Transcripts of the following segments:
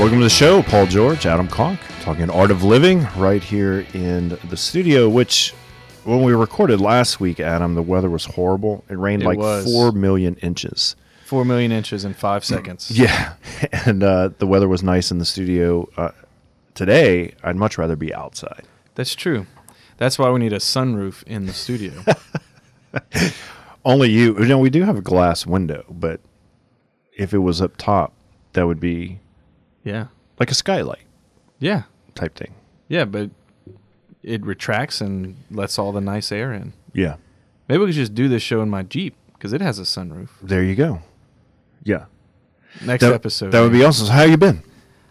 Welcome to the show, Paul George, Adam Conk, talking art of living right here in the studio. Which, when we recorded last week, Adam, the weather was horrible. It rained It like was. four million inches. Four million inches in five seconds. Yeah, and uh, the weather was nice in the studio. Uh, today, I'd much rather be outside. That's true. That's why we need a sunroof in the studio. Only you, you know, we do have a glass window, but if it was up top, that would be yeah. like a skylight Yeah. type thing. Yeah, but it retracts and lets all the nice air in. Yeah, Maybe we could just do this show in my Jeep because it has a sunroof. there you go. Yeah, Next that, episode. that would be awesome. So how you been?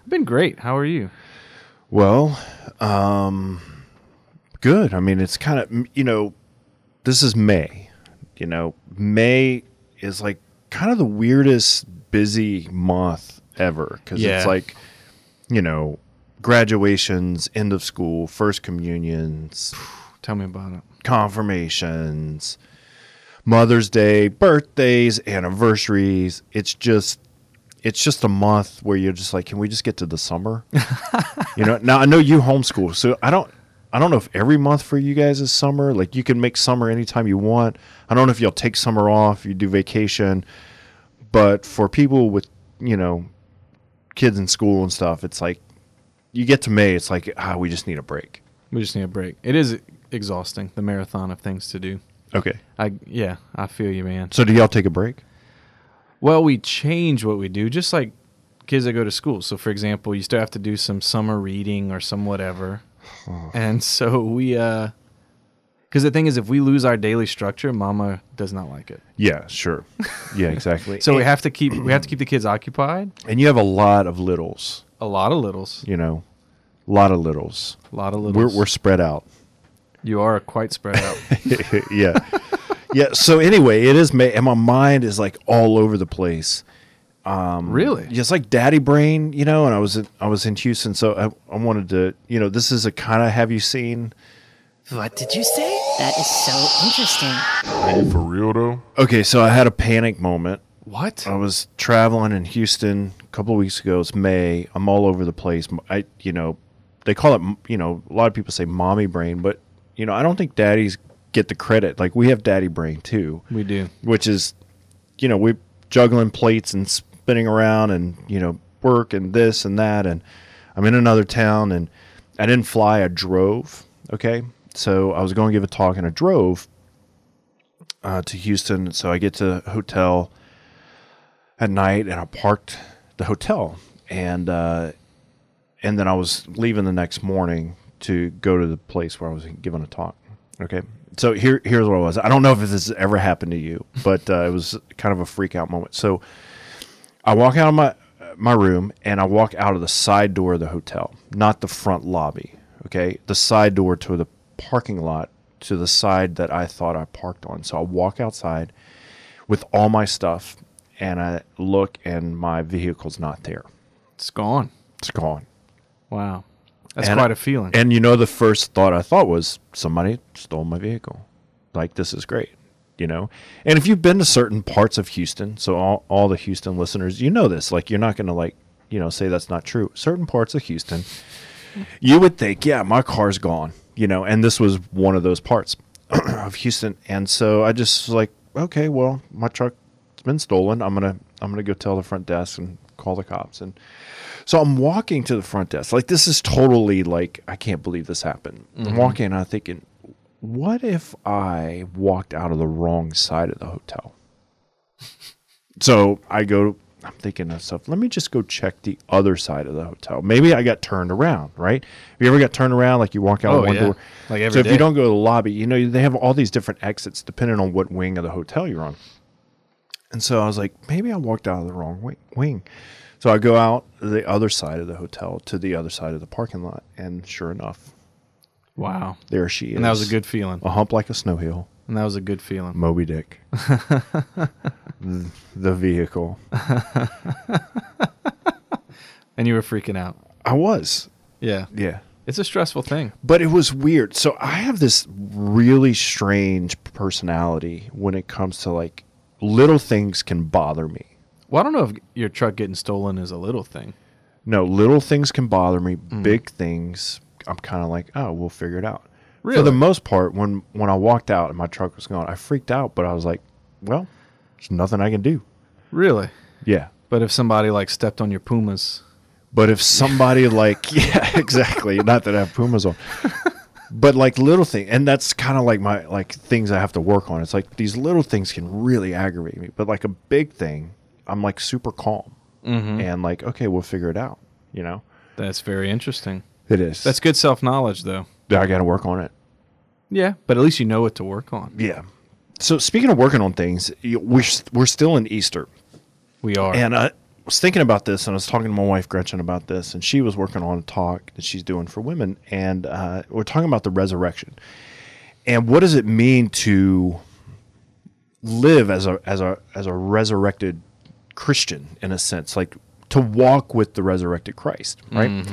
I've been great. How are you? Well, um, good. I mean, it's kind of you know, this is May. You know, May is like kind of the weirdest busy month ever because Yeah. it's like, you know, graduations, end of school, first communions, Tell me about it. confirmations, Mother's Day, birthdays, anniversaries. It's just it's just a month where you're just like, can we just get to the summer? you know, now I know you homeschool, so I don't I don't know if every month for you guys is summer. Like you can make summer anytime you want. I don't know if you'll take summer off, you do vacation. But for people with, you know, kids in school and stuff, it's like you get to May, it's like, ah, we just need a break. We just need a break. It is exhausting, the marathon of things to do. Okay. I yeah, I feel you, man. So do y'all take a break? Well, we change what we do, just like kids that go to school. So, for example, you still have to do some summer reading or some whatever. and so we, uh, because the thing is, if we lose our daily structure, Mama does not like it. Yeah, sure. Yeah, exactly. So we have to keep we have to keep the kids occupied. and you have a lot of littles, A lot of littles, you know, a lot of littles. a lot of We're littles. we're spread out. you are quite spread out. yeah. Yeah. So anyway, it is May, and my mind is like all over the place. Um, really? Just like daddy brain, you know. And I was in, I was in Houston, so I, I wanted to, you know, this is a kind of have you seen? What did you say? That is so interesting. Are for real though? Okay, so I had a panic moment. What? I was traveling in Houston a couple of weeks ago. It's May. I'm all over the place. I, you know, they call it, you know, a lot of people say mommy brain, but you know, I don't think daddies get the credit. Like we have daddy brain too, we do. which is, you know, we're juggling plates and spinning around and you know work and this and that and I'm in another town and I didn't fly. I drove. Okay, so I was going to give a talk and I drove uh, to Houston. So I get to hotel at night and I parked the hotel and uh, and then I was leaving the next morning to go to the place where I was giving a talk. Okay, so here here's what it was. I don't know if this has ever happened to you, but uh, it was kind of a freak out moment. So I walk out of my my room and I walk out of the side door of the hotel, not the front lobby. Okay, the side door to the parking lot to the side that I thought I parked on. So I walk outside with all my stuff and I look and my vehicle's not there. It's gone. It's gone. Wow. That's And- quite a feeling. And you know, the first thought I thought was somebody stole my vehicle. Like this is great, you know. And if you've been to certain parts of Houston, so all, all the Houston listeners, you know this. Like you're not going to like you know say that's not true. Certain parts of Houston, you would think, yeah, my car's gone, you know. And this was one of those parts of Houston. And so I just was like, okay, well, my truck's been stolen. I'm gonna I'm gonna go tell the front desk and call the cops and. So I'm walking to the front desk. Like this is totally like I can't believe this happened. I'm mm-hmm. walking and I'm thinking, what if I walked out of the wrong side of the hotel? so I go I'm thinking to myself, let me just go check the other side of the hotel. Maybe I got turned around, right? Have you ever got turned around like you walk out Oh, of one yeah. door? Like every so if you don't go to the lobby, you know, they have all these different exits depending on what wing of the hotel you're on. And so I was like, maybe I walked out of the wrong wing. So I go out the other side of the hotel to the other side of the parking lot, and sure enough, wow. there she is. And that was a good feeling. a hump like a snow hill, And that was a good feeling. Moby Dick, the, vehicle. And you were freaking out. I was, Yeah. yeah, It's a stressful thing. but it was weird. So I have this really strange personality when it comes to like little things can bother me. Well, I don't know if your truck getting stolen is a little thing. No, little things can bother me. Mm. Big things, I'm kind of like, oh, we'll figure it out. For the most part, when when I walked out and my truck was gone, I freaked out, but I was like, well, there's nothing I can do. Really? Yeah. But if somebody like stepped on your Pumas, But if somebody like, yeah, exactly. Not that I have Pumas on, but like little thing, and that's kind of like my like things I have to work on. It's like these little things can really aggravate me, but like a big thing, I'm like super calm Mm-hmm. and like, okay, we'll figure it out. You know, that's very interesting. it is. That's good self knowledge, though. I got to work on it. Yeah, but at least you know what to work on. Yeah. So speaking of working on things, we're we're still in Easter, We are. and I was thinking about this, and I was talking to my wife Gretchen about this, and she was working on a talk that she's doing for women, and uh, we're talking about the resurrection, and what does it mean to live as a as a as a resurrected Christian in a sense, like to walk with the resurrected Christ, right?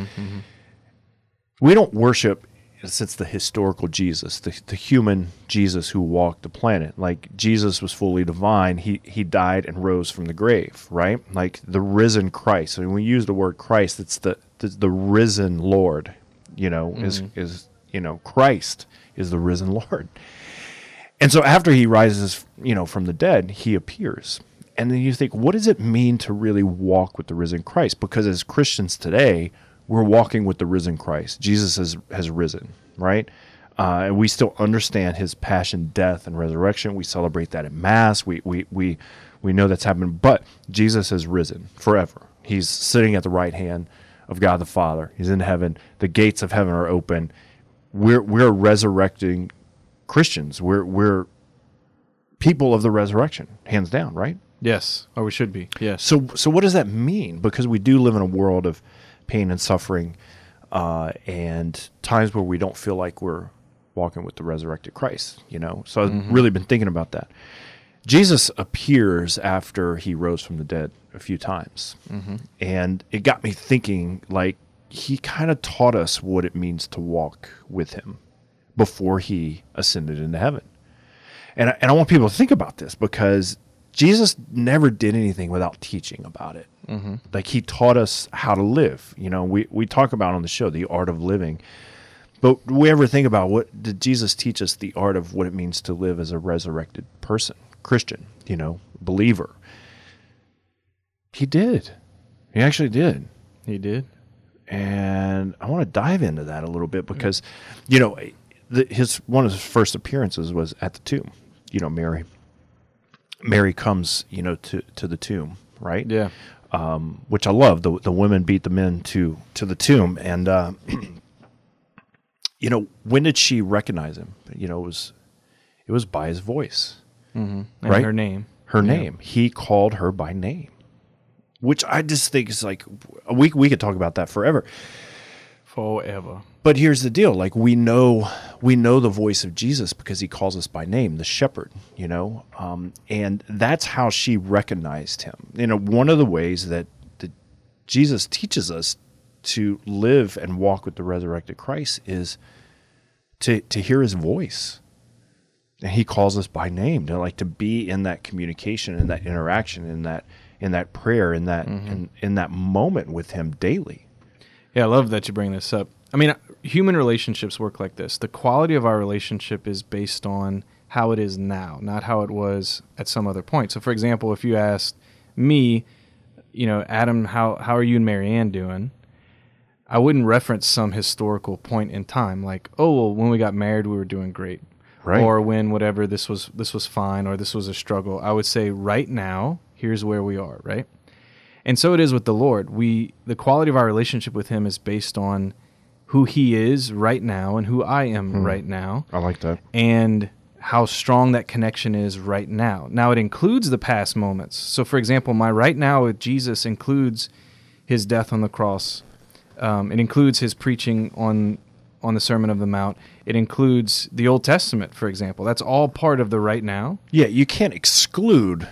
We don't worship sense the historical Jesus, the, the human Jesus who walked the planet. Like Jesus was fully divine. He he died and rose from the grave, right? Like the risen Christ. And when we use the word Christ, it's the the, the risen Lord, you know, is mm-hmm. is you know, Christ is the risen Lord. And so after he rises, you know, from the dead, he appears. And then you think, what does it mean to really walk with the risen Christ? Because as Christians today, we're walking with the risen Christ. Jesus has, has risen, right? Uh, and we still understand his passion, death, and resurrection. We celebrate that at Mass. We, we, we, we know that's happened. But Jesus has risen forever. He's sitting at the right hand of God the Father. He's in heaven. The gates of heaven are open. We're, we're resurrecting Christians. We're we're people of the resurrection, hands down, right? yes, or we should be. Yes. So so what does that mean? Because we do live in a world of pain and suffering, uh, and times where we don't feel like we're walking with the resurrected Christ. You know, so I've really been thinking about that. Jesus appears after he rose from the dead a few times, and it got me thinking. Like he kind of taught us what it means to walk with him before he ascended into heaven. And I, and I want people to think about this because Jesus never did anything without teaching about it. Mm-hmm. Like he taught us how to live. You know, we, we talk about on the show the art of living. But we ever think about what did Jesus teach us the art of what it means to live as a resurrected person, Christian, you know, believer? He did. He actually did he did. and I want to dive into that a little bit because, you know, the, his one of his first appearances was at the tomb. You know, Mary. Mary comes, you know, to to the tomb, right? Yeah. Um, which I love. The the women beat the men to to the tomb, and uh, you know, when did she recognize him? You know, it was it was by his voice And Right. her name. her name. He called her by name, which I just think is like we we could talk about that forever. Forever. But here's the deal: like we know, we know the voice of Jesus because He calls us by name, the Shepherd. You know, um, and that's how she recognized Him. You know, one of the ways that that Jesus teaches us to live and walk with the resurrected Christ is to to hear His voice, and He calls us by name to like to be in that communication, in that interaction, in that in that prayer, in that in, in that moment with Him daily. Yeah, I love that you bring this up. I mean, human relationships work like this. The quality of our relationship is based on how it is now, not how it was at some other point. So, for example, if you asked me, you know, Adam, how how are you and Marianne doing? I wouldn't reference some historical point in time, like, oh, well, when we got married, we were doing great, Right. or when whatever this was this was fine, or this was a struggle. I would say, right now, here's where we are, right? And so it is with the Lord. We the quality of our relationship with him is based on who he is right now and who I am right now I like that. and how strong that connection is right now. Now it includes the past moments. So for example, my right now with Jesus includes his death on the cross. Um, it includes his preaching on on the Sermon of the Mount. It includes the Old Testament, for example. That's all part of the right now. Yeah, you can't exclude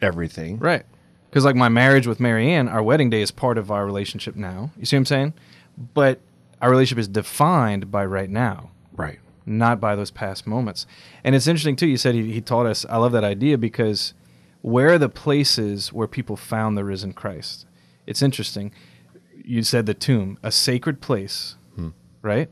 everything. Right. Because like my marriage with Marianne, our wedding day is part of our relationship now. You see what I'm saying? But our relationship is defined by right now, Right. not by those past moments. And it's interesting too. You said he, he taught us. I love that idea because where are the places where people found the risen Christ? It's interesting. you said the tomb, a sacred place, hmm. right?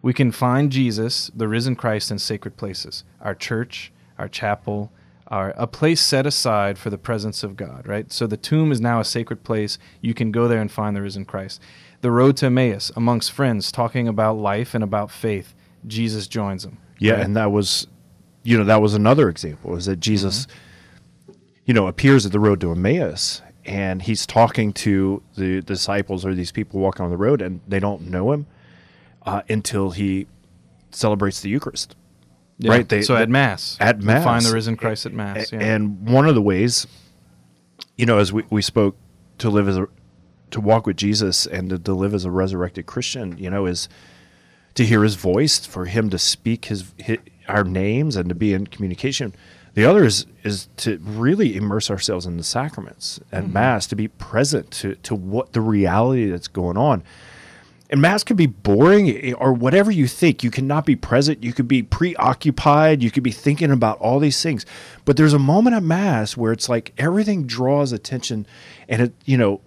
We can find Jesus, the risen Christ, in sacred places. Our church, our chapel, our a place set aside for the presence of God, right? So the tomb is now a sacred place. You can go there and find the risen Christ. The road to Emmaus, amongst friends, talking about life and about faith. Jesus joins them. Yeah, right? and that was, you know, that was another example is that Jesus, you know, appears at the road to Emmaus and he's talking to the disciples or these people walking on the road and they don't know him uh, until he celebrates the Eucharist. Yeah. right, they- so at Mass, at Mass. find the risen Christ at Mass. Yeah. And one of the ways, you know, as we, we spoke to live as a, to walk with Jesus and to, to live as a resurrected Christian, you know, is to hear his voice, for him to speak his, hi our names and to be in communication. The other is is to really immerse ourselves in the sacraments at Mass, to be present to to what the reality that's going on. And Mass can be boring eh, or whatever you think. You cannot be present. You could be preoccupied. You could be thinking about all these things. But there's a moment at Mass where it's like everything draws attention, and it you know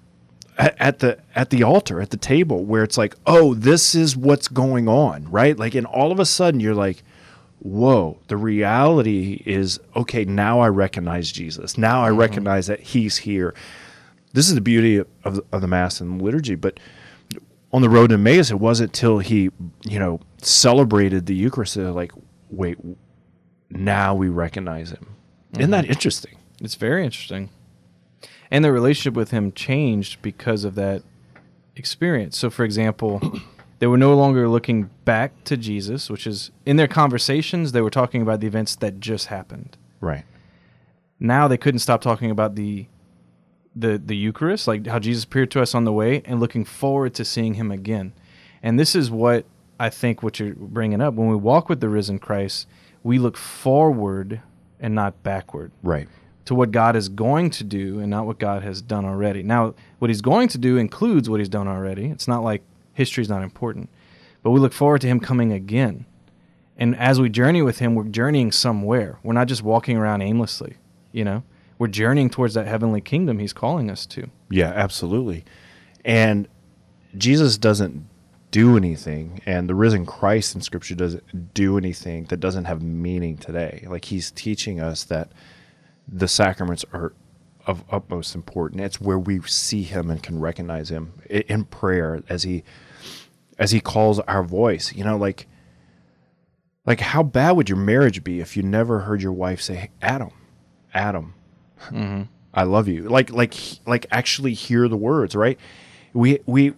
at, the at the altar at the table where it's like oh this is what's going on right like and all of a sudden you're like whoa the reality is okay now i recognize jesus now i mm-hmm. recognize that he's here this is the beauty of, of, the- of the mass and liturgy but on the road to Emmaus, it wasn't till he, you know, celebrated the Eucharist. That like, wait, now we recognize him. Isn't mm-hmm. that interesting? It's very interesting. And their relationship with him changed because of that experience. So, for example, they were no longer looking back to Jesus, which is in their conversations, they were talking about the events that just happened. Right. Now they couldn't stop talking about the the the Eucharist, like how Jesus appeared to us on the way, and looking forward to seeing him again. And this is what I think what you're bringing up. When we walk with the risen Christ, we look forward and not backward Right. To what God is going to do and not what God has done already. Now, what he's going to do includes what he's done already. It's not like history's not important. But we look forward to him coming again. And as we journey with him, we're journeying somewhere. We're not just walking around aimlessly, you know? We're journeying towards that heavenly kingdom he's calling us to. Yeah, absolutely. And Jesus doesn't do anything, and the risen Christ in Scripture doesn't do anything that doesn't have meaning today. Like he's teaching us that the sacraments are of utmost importance. It's where we see him and can recognize him in prayer as he as he calls our voice. You know, like like how bad would your marriage be if you never heard your wife say, "Adam, Adam, mm-hmm. I love you. Like like like actually hear the words, right? We we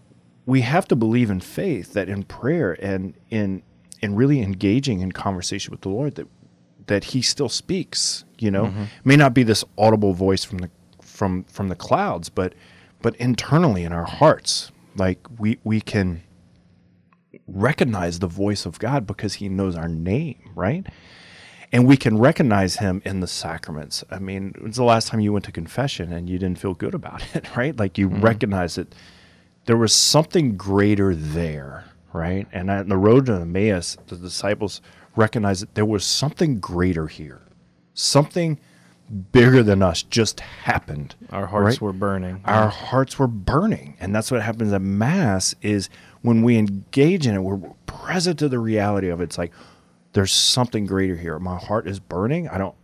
we have to believe in faith that in prayer and in in really engaging in conversation with the Lord that that he still speaks, you know. Mm-hmm. May not be this audible voice from the from from the clouds, but but internally in our hearts, like we we can recognize the voice of God because he knows our name, right? and we can recognize him in the sacraments. I mean, when's the last time you went to confession and you didn't feel good about it, right? Like you mm-hmm. recognize that there was something greater there, right? And on the road to Emmaus, the disciples recognized that there was something greater here, something bigger than us just happened. Our hearts right? were burning. our hearts were burning and that's what happens at mass is when we engage in it we're present to the reality of it it's like there's something greater here my heart is burning i don't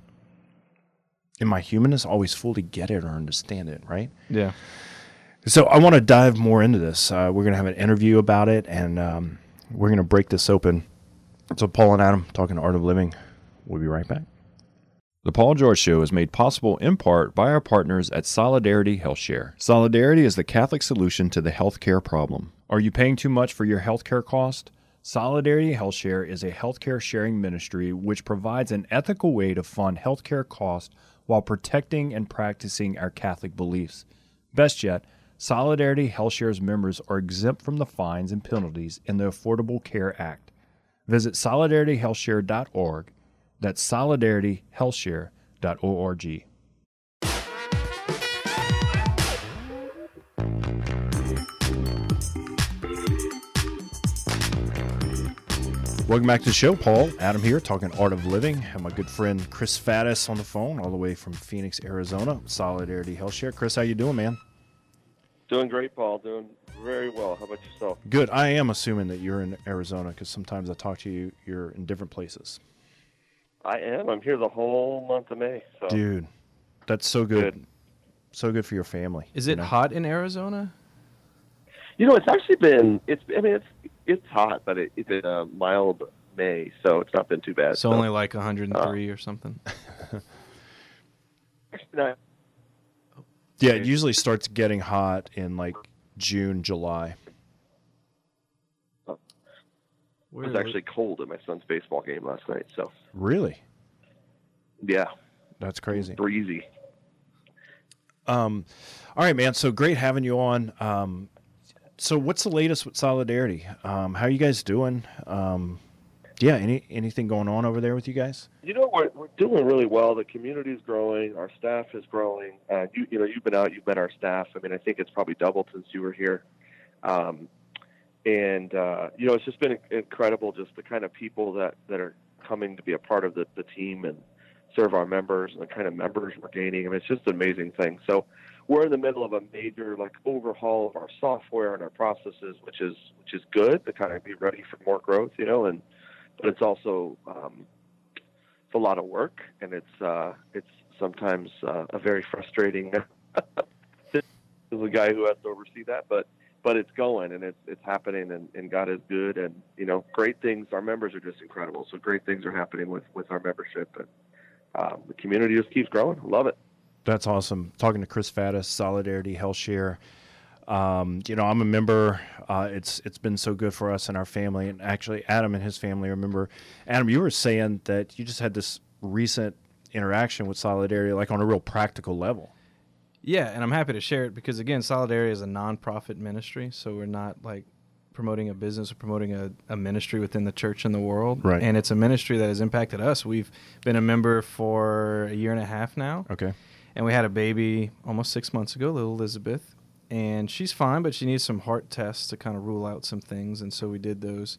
in my humanness always fully get it or understand it right yeah. so i want to dive more into this uh, we're going to have an interview about it and um, we're going to break this open so paul and adam talking art of living we'll be right back The Paul George Show is made possible in part by our partners at Solidarity HealthShare. Solidarity is the Catholic solution to the healthcare problem. Are you paying too much for your healthcare cost? Solidarity HealthShare is a healthcare sharing ministry which provides an ethical way to fund healthcare costs while protecting and practicing our Catholic beliefs. Best yet, Solidarity HealthShare's members are exempt from the fines and penalties in the Affordable Care Act. Visit solidarityhealthshare.org. That's solidarityhealthshare.org. Welcome back to the show, Paul. Adam here, talking art of living. Have my good friend Chris Faddis on the phone, all the way from Phoenix, Arizona. Solidarity Health Share. Chris, how you doing, man? Doing great, Paul. Doing very well. How about yourself? Good. I am assuming that you're in Arizona because sometimes I talk to you. You're in different places. I am. I'm here the whole month of May. So Dude, that's so good. Good. So good for your family. Is you it know? hot in Arizona? you know, it's actually been. It's. I mean, it's it's hot, but it, it's been a mild May, so it's not been too bad. So only like 103 Uh, or something. no, Yeah, it usually starts getting hot in like June, July. it was actually cold at my son's baseball game last night. So Really? yeah, That's crazy. breezy. Um, all right, man. So great having you on. Um, so what's the latest with Solidarity? Um, how are you guys doing? Um, yeah, any anything going on over there with you guys? You know, we're, we're doing really well. The community is growing. Our staff is growing. Uh, you, you know, you've been out. You've met our staff. I mean, I think it's probably doubled since you were here. Um, and uh, you know, it's just been incredible, just the kind of people that that are coming to be a part of the, the team and serve our members, and the kind of members we're gaining. I mean, it's just an amazing thing. So, we're in the middle of a major like overhaul of our software and our processes, which is which is good to kind of be ready for more growth. You know, and but it's also um, it's a lot of work, and it's uh, it's sometimes uh, a very frustrating. as a guy who has to oversee that, but but it's going and it's it's happening, and, and God is good, and you know great things. Our members are just incredible, so great things are happening with with our membership, and um, the community just keeps growing. Love it. That's awesome. Talking to Chris Faddis, Solidarity Health Share. Um, you know, I'm a member. Uh, it's it's been so good for us and our family, and actually, Adam and his family. I remember, Adam, you were saying that you just had this recent interaction with Solidarity, like on a real practical level. Yeah, and I'm happy to share it because again, Solidarity is a nonprofit ministry, so we're not like promoting a business or promoting a, a ministry within the church in the world. Right. And it's a ministry that has impacted us. We've been a member for a year and a half now. Okay. And we had a baby almost six months ago, little Elizabeth. And she's fine, but she needs some heart tests to kind of rule out some things. And so we did those.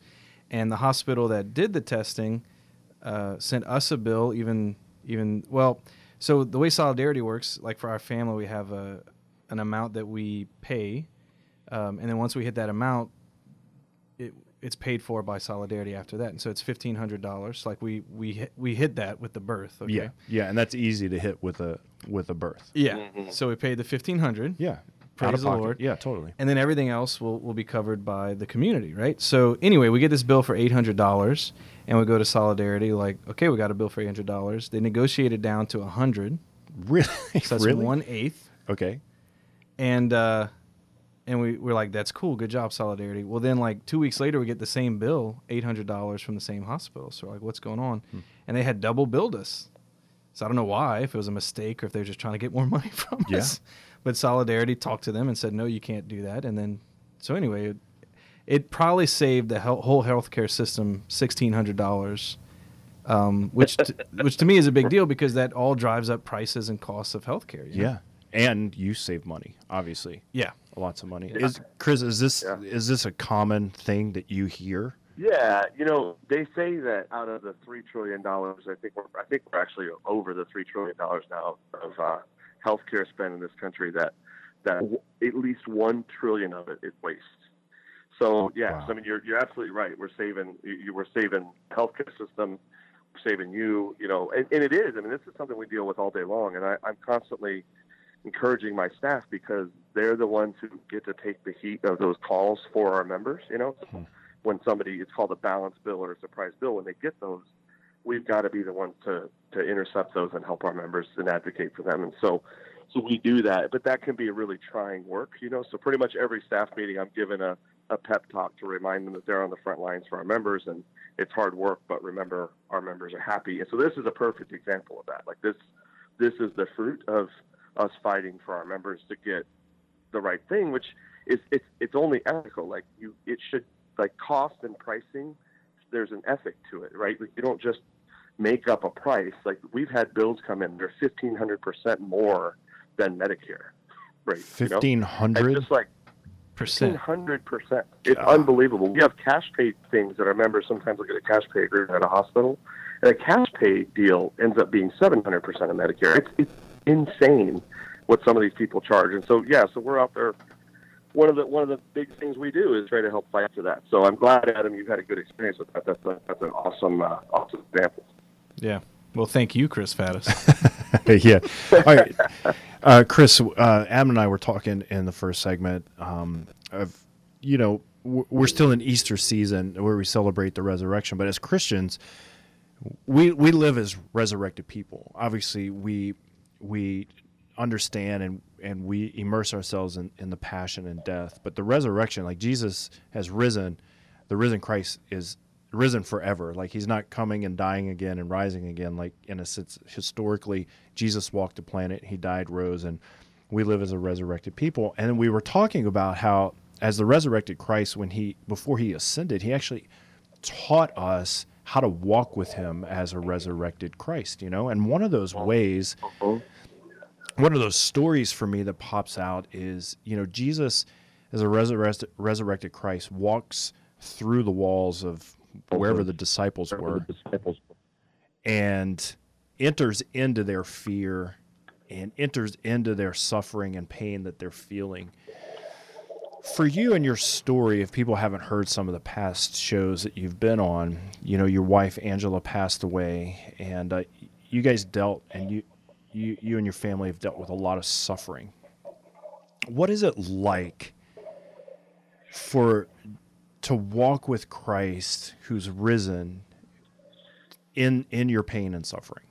And the hospital that did the testing uh, sent us a bill, even, even, well, so the way Solidarity works, like for our family, we have a, an amount that we pay. Um, and then once we hit that amount, it, it's paid for by Solidarity after that. And so it's $1,500. Like we, we, hit, we hit that with the birth. Okay? Yeah, yeah, and that's easy to hit with a with a birth. Yeah. So we paid the 1500 Yeah, Praise the. Lord. Yeah, totally. and then everything else will, will be covered by the community, right? So anyway, we get this bill for eight hundred dollars, and we go to Solidarity. Like, okay, we got a bill for eight hundred dollars. They negotiate it down to a hundred, Really, so that's really. one eighth. Okay. And uh, and we we're like, that's cool, good job, Solidarity. Well, then like two weeks later, we get the same bill, eight hundred dollars from the same hospital. So we're like, what's going on? Hmm. And they had double billed us. So I don't know why, if it was a mistake or if they're just trying to get more money from Yeah. us. But Solidarity talked to them and said, no, you can't do that. And then, so anyway, it, it probably saved the hel- whole healthcare system sixteen hundred dollars, um, which t- which to me is a big deal because that all drives up prices and costs of healthcare. you know? Yeah, and you save money, obviously, yeah. lots of money. Is Chris? Is this Yeah. is this a common thing that you hear? Yeah, you know, they say that out of the three trillion dollars, I think we're I think we're actually over the three trillion dollars now of uh, healthcare spend in this country. That that w- at least one trillion of it is waste. So yes, Wow. I mean you're you're absolutely right. We're saving you, we're saving healthcare system, we're saving you. You know, and, and it is. I mean, this is something we deal with all day long, and I, I'm constantly encouraging my staff because they're the ones who get to take the heat of those calls for our members. You know, so when somebody it's called a balance bill or a surprise bill, when they get those, we've got to be the ones to to intercept those and help our members and advocate for them. And so, so we do that. But that can be a really trying work. You know, so pretty much every staff meeting, I'm given a a pep talk to remind them that they're on the front lines for our members and it's hard work, but remember our members are happy. And so this is a perfect example of that. Like this, this is the fruit of us fighting for our members to get the right thing, which is it's it's only ethical. Like you, it should like cost and pricing. There's an ethic to it, right? Like you don't just make up a price. Like we've had bills come in, they're fifteen hundred percent more than Medicare, right? you know? Fifteen hundred. just like fifteen Percent. hundred percent. It's unbelievable. We have cash pay things that our members sometimes look at a cash pay agreement at a hospital, and a cash pay deal ends up being seven hundred percent of Medicare. It's it's insane what some of these people charge. And so yeah, so we're out there one of the one of the big things we do is try to help fight for that. So I'm glad, Adam, you've had a good experience with that. That's a, that's an awesome uh, awesome example. Yeah. Well, thank you, Chris Faddis. yeah. All right. Uh, Chris, uh, Adam and I were talking in the first segment um, of, you know, we're still in Easter season where we celebrate the resurrection, but as Christians, we we live as resurrected people. Obviously, we we understand and and we immerse ourselves in, in the passion and death. But the resurrection, like Jesus has risen, the risen Christ is risen forever. Like he's not coming and dying again and rising again. Like in a sense, historically, Jesus walked the planet, he died, rose, and we live as a resurrected people. And we were talking about how, as the resurrected Christ, when he before he ascended, he actually taught us how to walk with him as a resurrected Christ. You know, and one of those ways. Uh-huh. One of those stories for me that pops out is, you know, Jesus as a resurrected, resurrected Christ walks through the walls of wherever the disciples were and enters into their fear and enters into their suffering and pain that they're feeling. For you and your story, if people haven't heard some of the past shows that you've been on, you know, your wife Angela passed away, and uh, you guys dealt, and you, you, you and your family have dealt with a lot of suffering. What is it like for to walk with Christ who's risen in in your pain and suffering.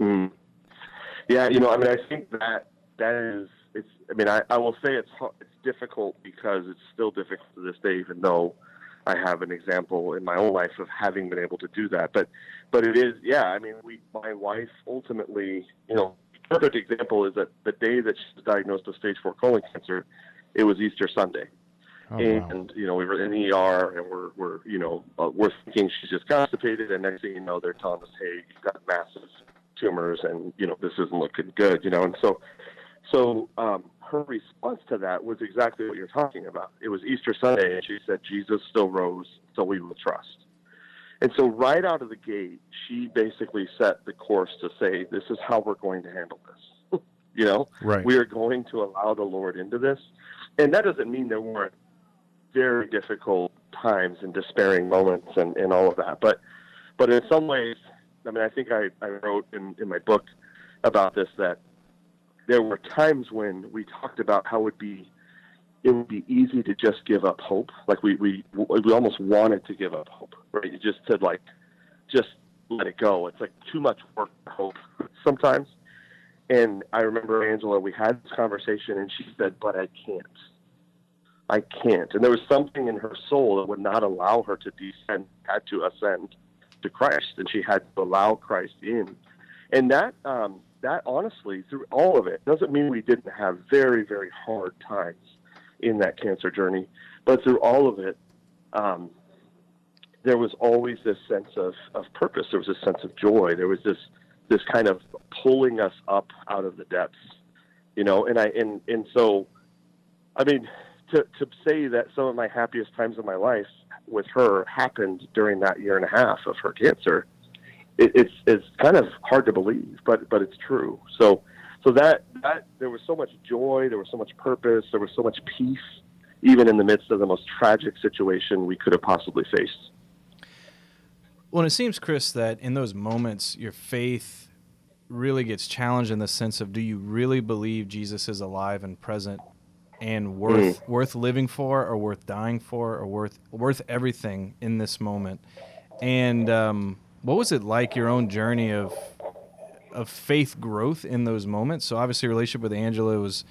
Mm. Yeah, you know, I mean, I think that that is it's. I mean, I, I will say it's it's difficult because it's still difficult to this day, even though I have an example in my own life of having been able to do that. But but it is, yeah. I mean, we my wife ultimately, you know, perfect example is that the day that she was diagnosed with stage four colon cancer, it was Easter Sunday. Oh, and wow. you know we were in the ER and we're we're you know uh, we're thinking she's just constipated and next thing you know they're telling us hey you've got massive tumors and you know this isn't looking good you know and so so um, her response to that was exactly what you're talking about. It was Easter Sunday and she said Jesus still rose so we will trust. And so right out of the gate she basically set the course to say this is how we're going to handle this. you know right. we are going to allow the Lord into this. And that doesn't mean there weren't very difficult times and despairing moments and, and all of that. But but in some ways, I mean, I think I, I wrote in, in my book about this that there were times when we talked about how it would be it would be easy to just give up hope. Like we we we almost wanted to give up hope, right? You just said like just let it go. It's like too much work to hope sometimes. And I remember Angela, we had this conversation, and she said, "But I can't." I can't. And there was something in her soul that would not allow her to descend, had to ascend to Christ, and she had to allow Christ in. And that, um, that honestly, through all of it, doesn't mean we didn't have very, very hard times in that cancer journey, but through all of it, um, there was always this sense of, of purpose. There was this sense of joy. There was this this kind of pulling us up out of the depths, you know. And I and and so, I mean, to, to say that some of my happiest times of my life with her happened during that year and a half of her cancer, it, it's it's kind of hard to believe, but but it's true. So so that that there was so much joy, there was so much purpose, there was so much peace, even in the midst of the most tragic situation we could have possibly faced. Well, it seems, Chris, that in those moments, your faith really gets challenged in the sense of do you really believe Jesus is alive and present and worth mm. worth living for or worth dying for or worth worth everything in this moment and um, what was it like your own journey of of faith growth in those moments so obviously your relationship with angela was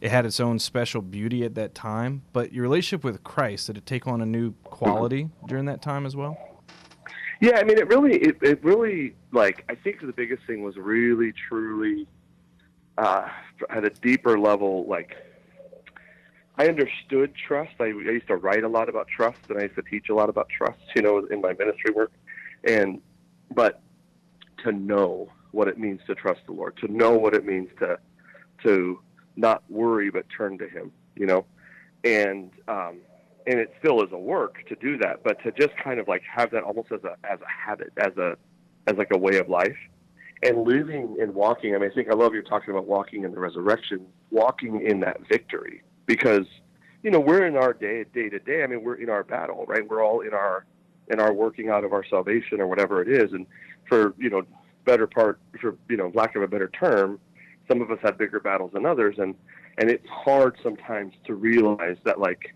it had its own special beauty at that time but your relationship with christ did it take on a new quality during that time as well yeah i mean it really it, it really like i think the biggest thing was really truly uh, at a deeper level like I understood trust. I, I used to write a lot about trust, and I used to teach a lot about trust, you know, in my ministry work. And but to know what it means to trust the Lord, to know what it means to to not worry but turn to Him, you know, and um, and it still is a work to do that, but to just kind of like have that almost as a as a habit, as a as like a way of life, and living and walking. I mean, I think I love you talking about walking in the resurrection, walking in that victory because you know we're in our day day to day. I mean, we're in our battle, right? We're all in our in our working out of our salvation or whatever it is, and for you know better part for you know lack of a better term, some of us have bigger battles than others, and and it's hard sometimes to realize that like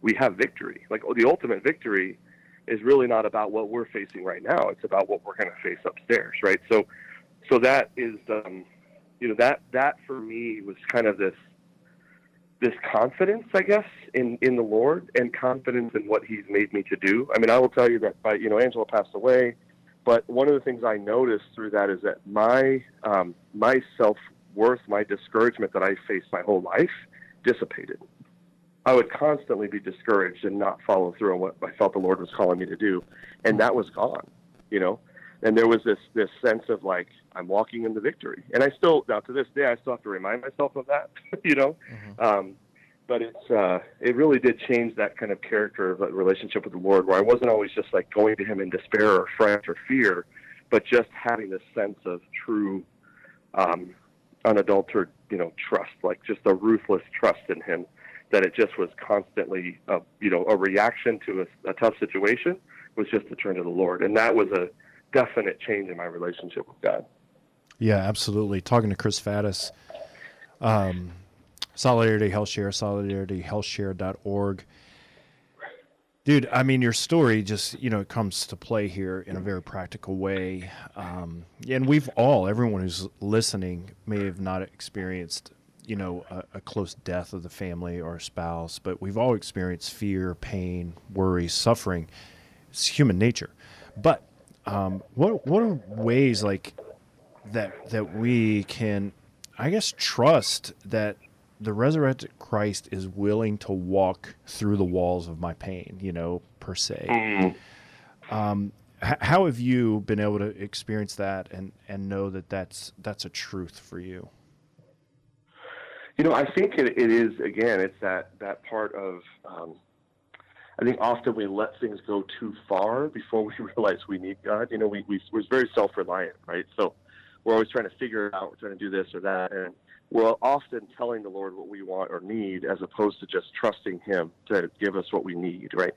we have victory. Like the ultimate victory is really not about what we're facing right now. It's about what we're going to face upstairs, right? So, so that is, um, you know, that that for me was kind of this this confidence, I guess, in in the Lord and confidence in what He's made me to do. I mean, I will tell you that, by, you know, Angela passed away, but one of the things I noticed through that is that my um, my self worth, my discouragement that I faced my whole life, dissipated. I would constantly be discouraged and not follow through on what I felt the Lord was calling me to do, and that was gone, you know. And there was this this sense of like I'm walking into victory, and I still now to this day I still have to remind myself of that, you know. Um, but it's uh, it really did change that kind of character of a relationship with the Lord, where I wasn't always just like going to Him in despair or fret or fear, but just having this sense of true, um, unadulterated, you know, trust, like just a ruthless trust in Him that it just was constantly, a, you know, a reaction to a, a tough situation was just to turn to the Lord, and that was a definite change in my relationship with God. Yeah, absolutely. Talking to Chris Faddis, um, Solidarity Health Share, solidarityhealthshare.org. Dude, I mean, your story just, you know, it comes to play here in a very practical way. Um, and we've all, everyone who's listening, may have not experienced, you know, a, a close death of the family or spouse, but we've all experienced fear, pain, worry, suffering. It's human nature. But um, what what are ways like that that we can, I guess, trust that the resurrected Christ is willing to walk through the walls of my pain, you know, per se. Um, h- how have you been able to experience that and and know that that's that's a truth for you? You know, I think it, it is again. It's that that part of. Um, I think often we let things go too far before we realize we need God. You know, we, we we're very self-reliant, right? So we're always trying to figure it out. We're trying to do this or that, and we're often telling the Lord what we want or need, as opposed to just trusting Him to give us what we need, right?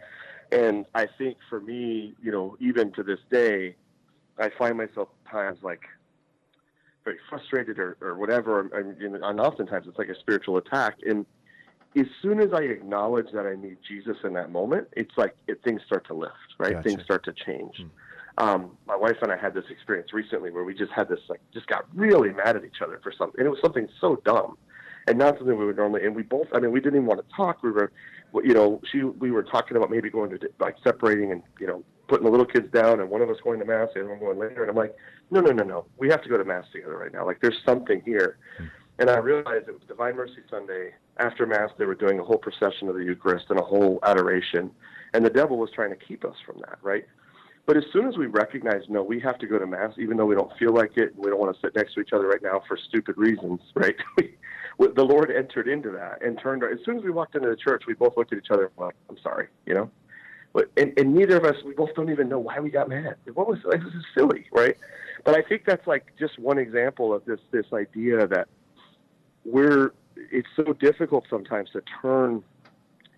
And I think for me, you know, even to this day, I find myself times like very frustrated or, or whatever, and and oftentimes it's like a spiritual attack. And as soon as I acknowledge that I need Jesus in that moment, it's like it, things start to lift, right? Gotcha. Things start to change. Um, my wife and I had this experience recently where we just had this like just got really mad at each other for something, and it was something so dumb, and not something we would normally. And we both, I mean, we didn't even want to talk. We were, you know, she we were talking about maybe going to like separating and you know putting the little kids down, and one of us going to mass, and one going later. And I'm like, no, no, no, no, we have to go to mass together right now. Like there's something here. And I realized it was Divine Mercy Sunday. After Mass, they were doing a whole procession of the Eucharist and a whole adoration. And the devil was trying to keep us from that, right? But as soon as we recognize, no, we have to go to Mass, even though we don't feel like it, and we don't want to sit next to each other right now for stupid reasons, right? The Lord entered into that and turned. Our, as soon as we walked into the church, we both looked at each other. Well, I'm sorry, you know. But and, and neither of us, we both don't even know why we got mad. What was like, this is silly, right? But I think that's like just one example of this this idea that we're it's so difficult sometimes to turn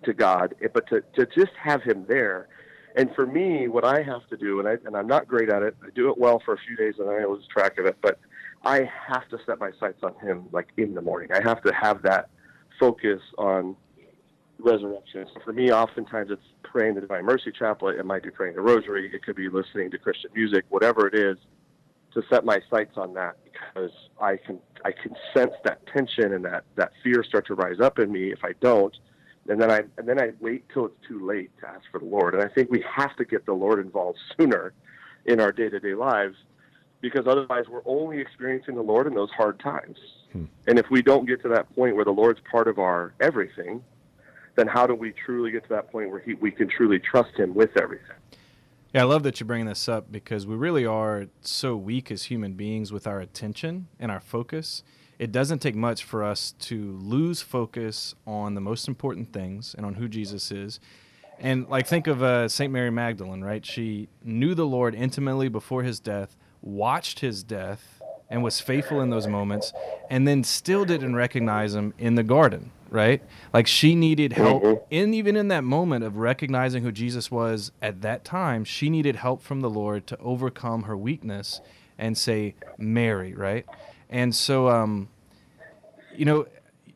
to God, eh, but to, to just have Him there. And for me, what I have to do, and, I, and I'm not great at it, I do it well for a few days and I lose track of it, but I have to set my sights on Him like in the morning. I have to have that focus on resurrection. So for me, oftentimes it's praying the Divine Mercy Chaplet. It might be praying the Rosary. It could be listening to Christian music, whatever it is to set my sights on that because I can I can sense that tension and that that fear start to rise up in me if I don't, and then I and then I wait till it's too late to ask for the Lord. And I think we have to get the Lord involved sooner in our day to day lives because otherwise we're only experiencing the Lord in those hard times. Hmm. And if we don't get to that point where the Lord's part of our everything, then how do we truly get to that point where he, we can truly trust Him with everything? Yeah, I love that you're bringing this up because we really are so weak as human beings with our attention and our focus. It doesn't take much for us to lose focus on the most important things and on who Jesus is. And like, think of uh, Saint Mary Magdalene, right? She knew the Lord intimately before his death, watched his death, and was faithful in those moments, and then still didn't recognize him in the garden, right? Like she needed help, Mhm. and even in that moment of recognizing who Jesus was at that time, she needed help from the Lord to overcome her weakness and say, "Mary," right? And so, um, you know,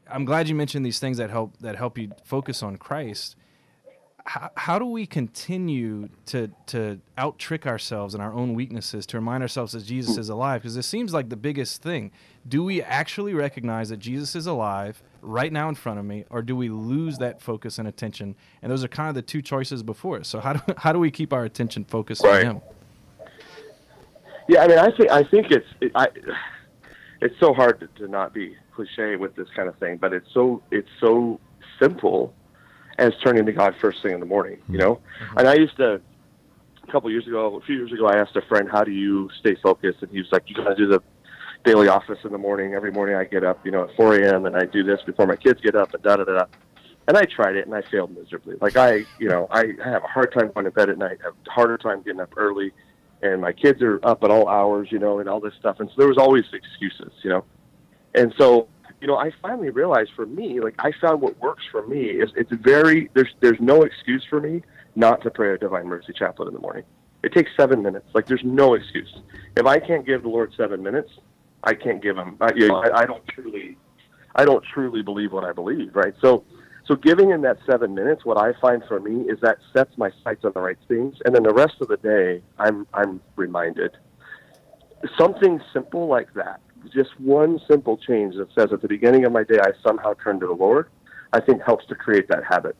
I'm glad you mentioned these things that help that help you focus on Christ. How, how do we continue to to out trick ourselves and our own weaknesses to remind ourselves that Jesus is alive? Because it seems like the biggest thing. Do we actually recognize that Jesus is alive right now in front of me, or do we lose that focus and attention? And those are kind of the two choices before us. So how do how do we keep our attention focused Right. on Him? Yeah, I mean, I think I think it's it, I, it's so hard to, to not be cliche with this kind of thing, but it's so it's so simple as turning to God first thing in the morning, you mm-hmm. know. Mm-hmm. And I used to a couple years ago, a few years ago, I asked a friend, "How do you stay focused?" And he was like, "You got to do the daily office in the morning. Every morning I get up, you know, at 4 a.m. and I do this before my kids get up, and da da da." da." And I tried it, and I failed miserably. Like I, you know, I have a hard time going to bed at night. I have a harder time getting up early and my kids are up at all hours, you know, and all this stuff. And so there was always excuses, you know. And so, you know, I finally realized for me, like I found what works for me is it's very there's there's no excuse for me not to pray a Divine Mercy Chaplet in the morning. It takes seven minutes. Like there's no excuse. If I can't give the Lord seven minutes, I can't give him. I, you know, I, I don't truly, I don't truly believe what I believe, right? So, so giving in that seven minutes, what I find for me is that sets my sights on the right things, and then the rest of the day, I'm I'm reminded. Something simple like that, just one simple change that says at the beginning of my day, I somehow turn to the Lord. I think helps to create that habit,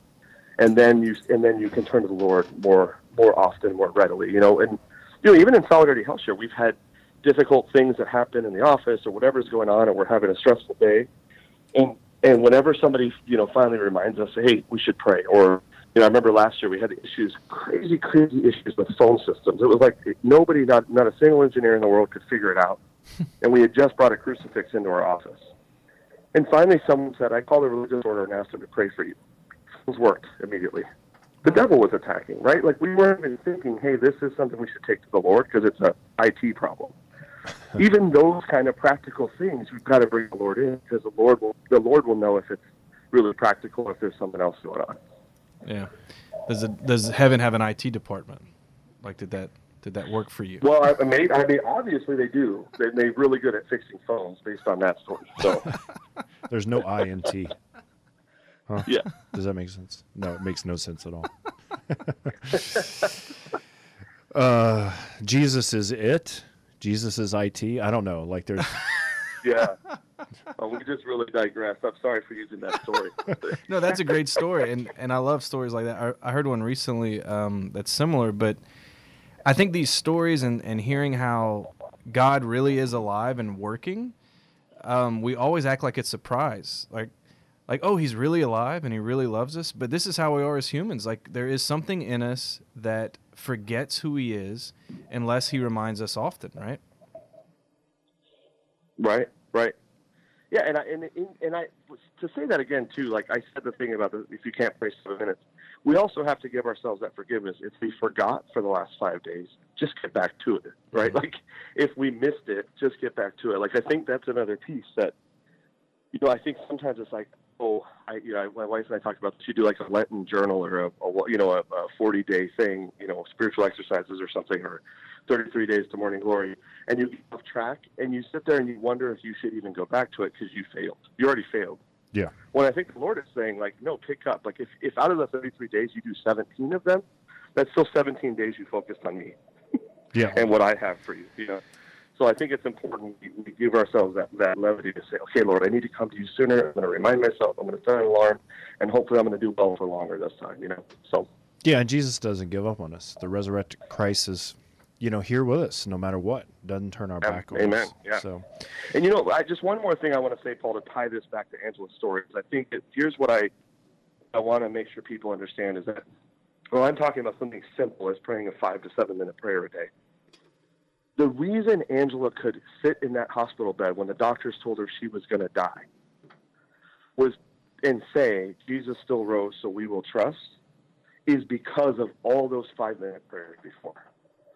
and then you and then you can turn to the Lord more more often, more readily. You know, and you know even in Solidarity Health Share, we've had difficult things that happen in the office or whatever's going on, and we're having a stressful day, and and whenever somebody you know finally reminds us, hey, we should pray, or you know, I remember last year we had issues, crazy, crazy issues with phone systems. It was like nobody, not not a single engineer in the world could figure it out, and we had just brought a crucifix into our office. And finally, someone said, "I called the religious order and asked them to pray for you." It worked immediately. The devil was attacking, right? Like we weren't even thinking, "Hey, this is something we should take to the Lord because it's a IT problem." even those kind of practical things, we've got to bring the Lord in because the Lord will the Lord will know if it's really practical or if there's something else going on. Yeah. Does it, does heaven have an IT department? Like, did that did that work for you? Well, I, I mean, I mean, obviously they do. They, they're really good at fixing phones based on that story. So, There's no I in T. Huh? yeah. Does that make sense? No, it makes no sense at all. uh, Jesus is it. Jesus is IT. I don't know. Like there's Yeah. Oh, we just really digress. I'm sorry for using that story. no, that's a great story, and and I love stories like that. I, I heard one recently um, that's similar, but I think these stories and and hearing how God really is alive and working, um, we always act like it's a surprise, like like oh he's really alive and he really loves us. But this is how we are as humans. Like there is something in us that forgets who he is unless he reminds us often, right? Right, right. Yeah, and I and and, and I to say that again too. Like I said, the thing about the, if you can't pray seven minutes, we also have to give ourselves that forgiveness. If we forgot for the last five days, just get back to it. Right, mm-hmm. like if we missed it, just get back to it. Like I think that's another piece that, you know, I think sometimes it's like, oh, I, you know, my wife and I talked about she do like a Lenten journal or a, a you know a, a forty day thing, you know, spiritual exercises or something or 33 days to morning glory and you get off track and you sit there and you wonder if you should even go back to it because you failed. You already failed. Yeah. when i think the lord is saying like no pick up. Like if, if out of the 33 days you do 17 of them that's still 17 days you focused on me. Yeah. and what i have for you you know so i think it's important we give ourselves that, that levity to say okay lord i need to come to you sooner i'm going to remind myself i'm going to set an alarm and hopefully i'm going to do well for longer this time you know so Yeah, and Jesus doesn't give up on us. The resurrected Christ is, you know, here with us no matter what. Doesn't turn our Yeah, back on amen, us. yeah. So And you know, I just one more thing I want to say, Paul, to tie this back to Angela's story. I think that here's what I I want to make sure people understand is that well, I'm talking about something simple as praying a five to seven minute prayer a day. The reason Angela could sit in that hospital bed when the doctors told her she was going to die was and say Jesus still rose, so we will trust, is because of all those five minute prayers before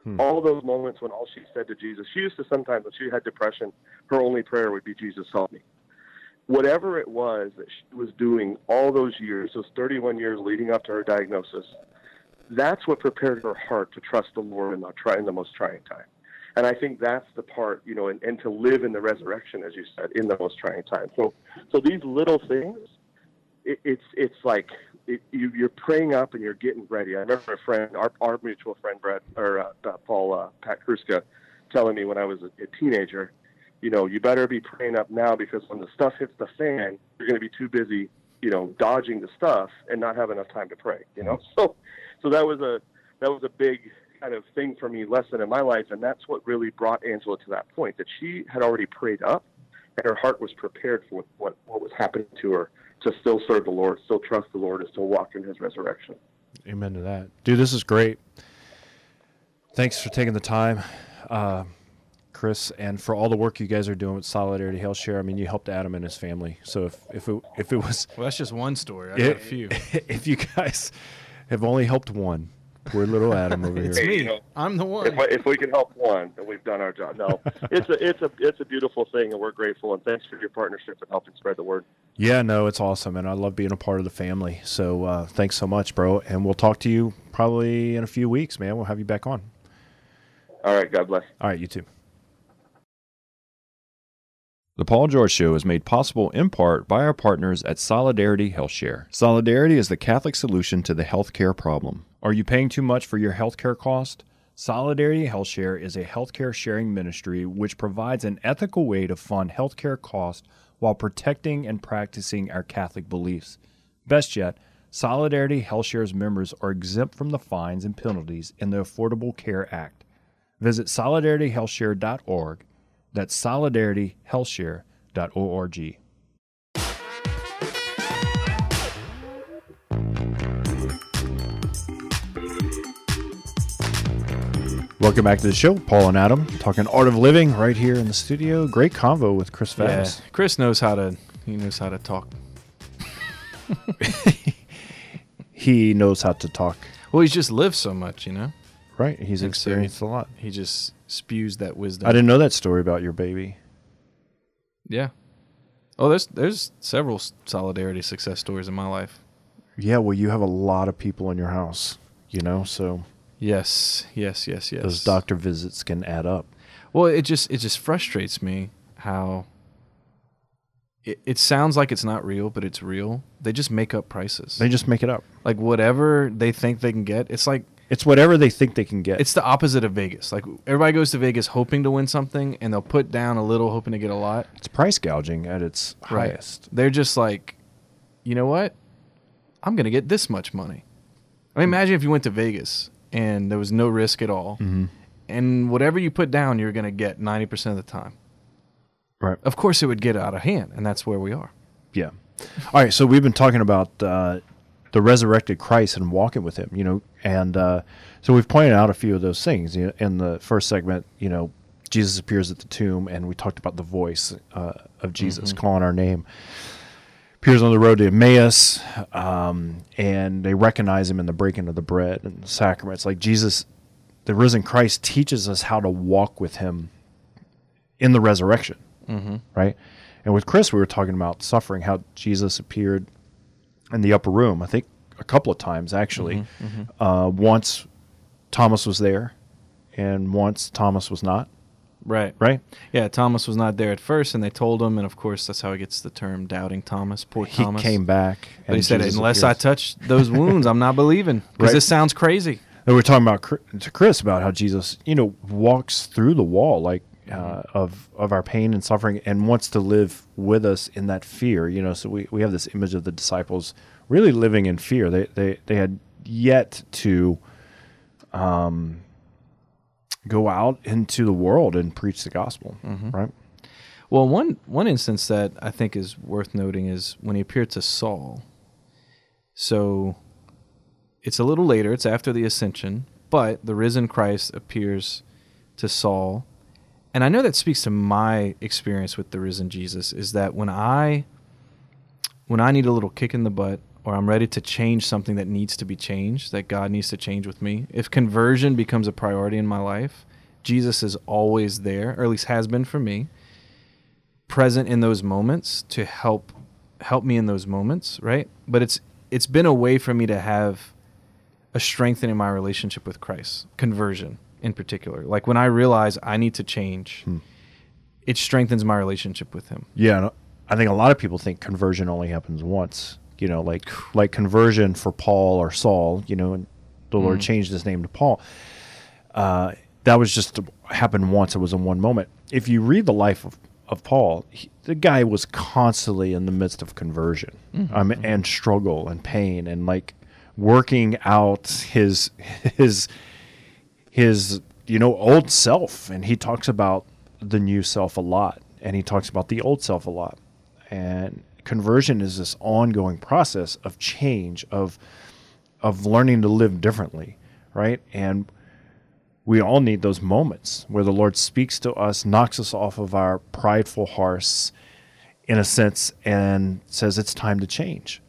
hmm. all those moments when all she said to Jesus, she used to sometimes when she had depression, her only prayer would be, Jesus help me. whatever it was that she was doing all those years, those 31 years leading up to her diagnosis, that's what prepared her heart to trust the Lord in the, in the most trying time. And I think that's the part, you know, and, and to live in the resurrection, as you said, in the most trying time. So, so these little things, it, it's it's like it, you, you're praying up and you're getting ready. I remember a friend, our, our mutual friend, Brett or uh, uh, Paul uh, Pat Kruska, telling me when I was a, a teenager, you know, you better be praying up now because when the stuff hits the fan, you're going to be too busy, you know, dodging the stuff and not have enough time to pray. You know, so so that was a that was a big kind of thing for me, lesson in my life, and that's what really brought Angela to that point that she had already prayed up, and her heart was prepared for what what was happening to her to still serve the Lord, still trust the Lord, and still walk in His resurrection. Amen to that, dude. This is great. Thanks for taking the time, uh, Chris, and for all the work you guys are doing with Solidarity Health Share. I mean, you helped Adam and his family. So if if it, if it was Well, that's just one story. I got a few. if you guys have only helped one, poor little Adam over It's here. Hey, me. you know, I'm the one. if, we- if we can help one, then we've done our job. No, it's a it's a it's a beautiful thing, and we're grateful. And thanks for your partnership and helping spread the word. Yeah, no, it's awesome, and I love being a part of the family. So uh, thanks so much, bro. And we'll talk to you probably in a few weeks, man. We'll have you back on. All right, God bless. All right, you too. The Paul George Show is made possible in part by our partners at Solidarity HealthShare. Solidarity is the Catholic solution to the healthcare problem. Are you paying too much for your healthcare cost? Solidarity HealthShare is a healthcare sharing ministry which provides an ethical way to fund healthcare costs while protecting and practicing our Catholic beliefs. Best yet, Solidarity HealthShare's members are exempt from the fines and penalties in the Affordable Care Act. Visit solidarityhealthshare.org. That's solidarityhealthshare.org. Welcome back to the show, Paul and Adam talking art of living right here in the studio. Great convo with Chris yeah, Chris knows how to. He knows how to talk. He knows how to talk. Well, he's just lived so much, you know. Right, he's Think so. experienced a lot. He just spews that wisdom. I didn't know that story about your baby. Yeah. Oh, there's there's several solidarity success stories in my life. Yeah, well, you have a lot of people in your house, you know, so Yes, yes, yes, yes. those doctor visits can add up. Well, it just it just frustrates me how it, it sounds like it's not real, but it's real. They just make up prices. They just make it up. like whatever they think they can get. It's like It's whatever they think they can get. it's the opposite of Vegas. Like everybody goes to Vegas hoping to win something, and they'll put down a little hoping to get a lot. it's price gouging at its Right. highest. They're just like, you know what? I'm gonna get this much money. I mean, imagine if you went to Vegas and there was no risk at all, Mm-hmm. and whatever you put down, you're gonna get ninety percent of the time. Right. Of course, it would get out of hand, and that's where we are. Yeah. All right. So we've been talking about uh, the resurrected Christ and walking with Him. You know, and uh, so we've pointed out a few of those things. You know, in the first segment, you know, Jesus appears at the tomb, and we talked about the voice uh, of Jesus calling our name. Appears on the road to Emmaus, um, and they recognize him in the breaking of the bread and the sacraments. Like Jesus, the risen Christ teaches us how to walk with Him in the resurrection right? And with Chris, we were talking about suffering, how Jesus appeared in the upper room. I think a couple of times actually. Uh, once Thomas was there, and once Thomas was not. Right. Right? Yeah. Thomas was not there at first, and they told him, and of course, that's how he gets the term "doubting Thomas." Poor He Thomas. came back, but he said, Jesus "Unless I touch those wounds, I'm not believing." Because Right. this sounds crazy. And we were talking about to Chris about how Jesus, you know, walks through the wall like uh, Mm-hmm. of of our pain and suffering, and wants to live with us in that fear. You know, so we, we have this image of the disciples really living in fear. They they they had yet to um, go out into the world and preach the gospel, Mm-hmm. right? Well, one one instance that I think is worth noting is when he appeared to Saul. So it's a little later, it's after the ascension, but the risen Christ appears to Saul. And I know that speaks to my experience with the risen Jesus is that when I when I need a little kick in the butt or I'm ready to change something that needs to be changed, that God needs to change with me, if conversion becomes a priority in my life, Jesus is always there, or at least has been for me present in those moments to help help me in those moments, right? But it's it's been a way for me to have a strengthening my relationship with Christ, conversion in particular. Like when I realize I need to change, Hmm. it strengthens my relationship with him. Yeah, I think a lot of people think conversion only happens once. You know, like like conversion for Paul or Saul. You know, and the Lord changed his name to Paul. Uh, that was just happened once. It was in one moment. If you read the life of of Paul, he, the guy was constantly in the midst of conversion, um, and struggle and pain and like working out his his his you know old self and he talks about the new self a lot and he talks about the old self a lot and conversion is this ongoing process of change of of learning to live differently right? And we all need those moments where the lord speaks to us knocks us off of our prideful horse in a sense and says it's time to change.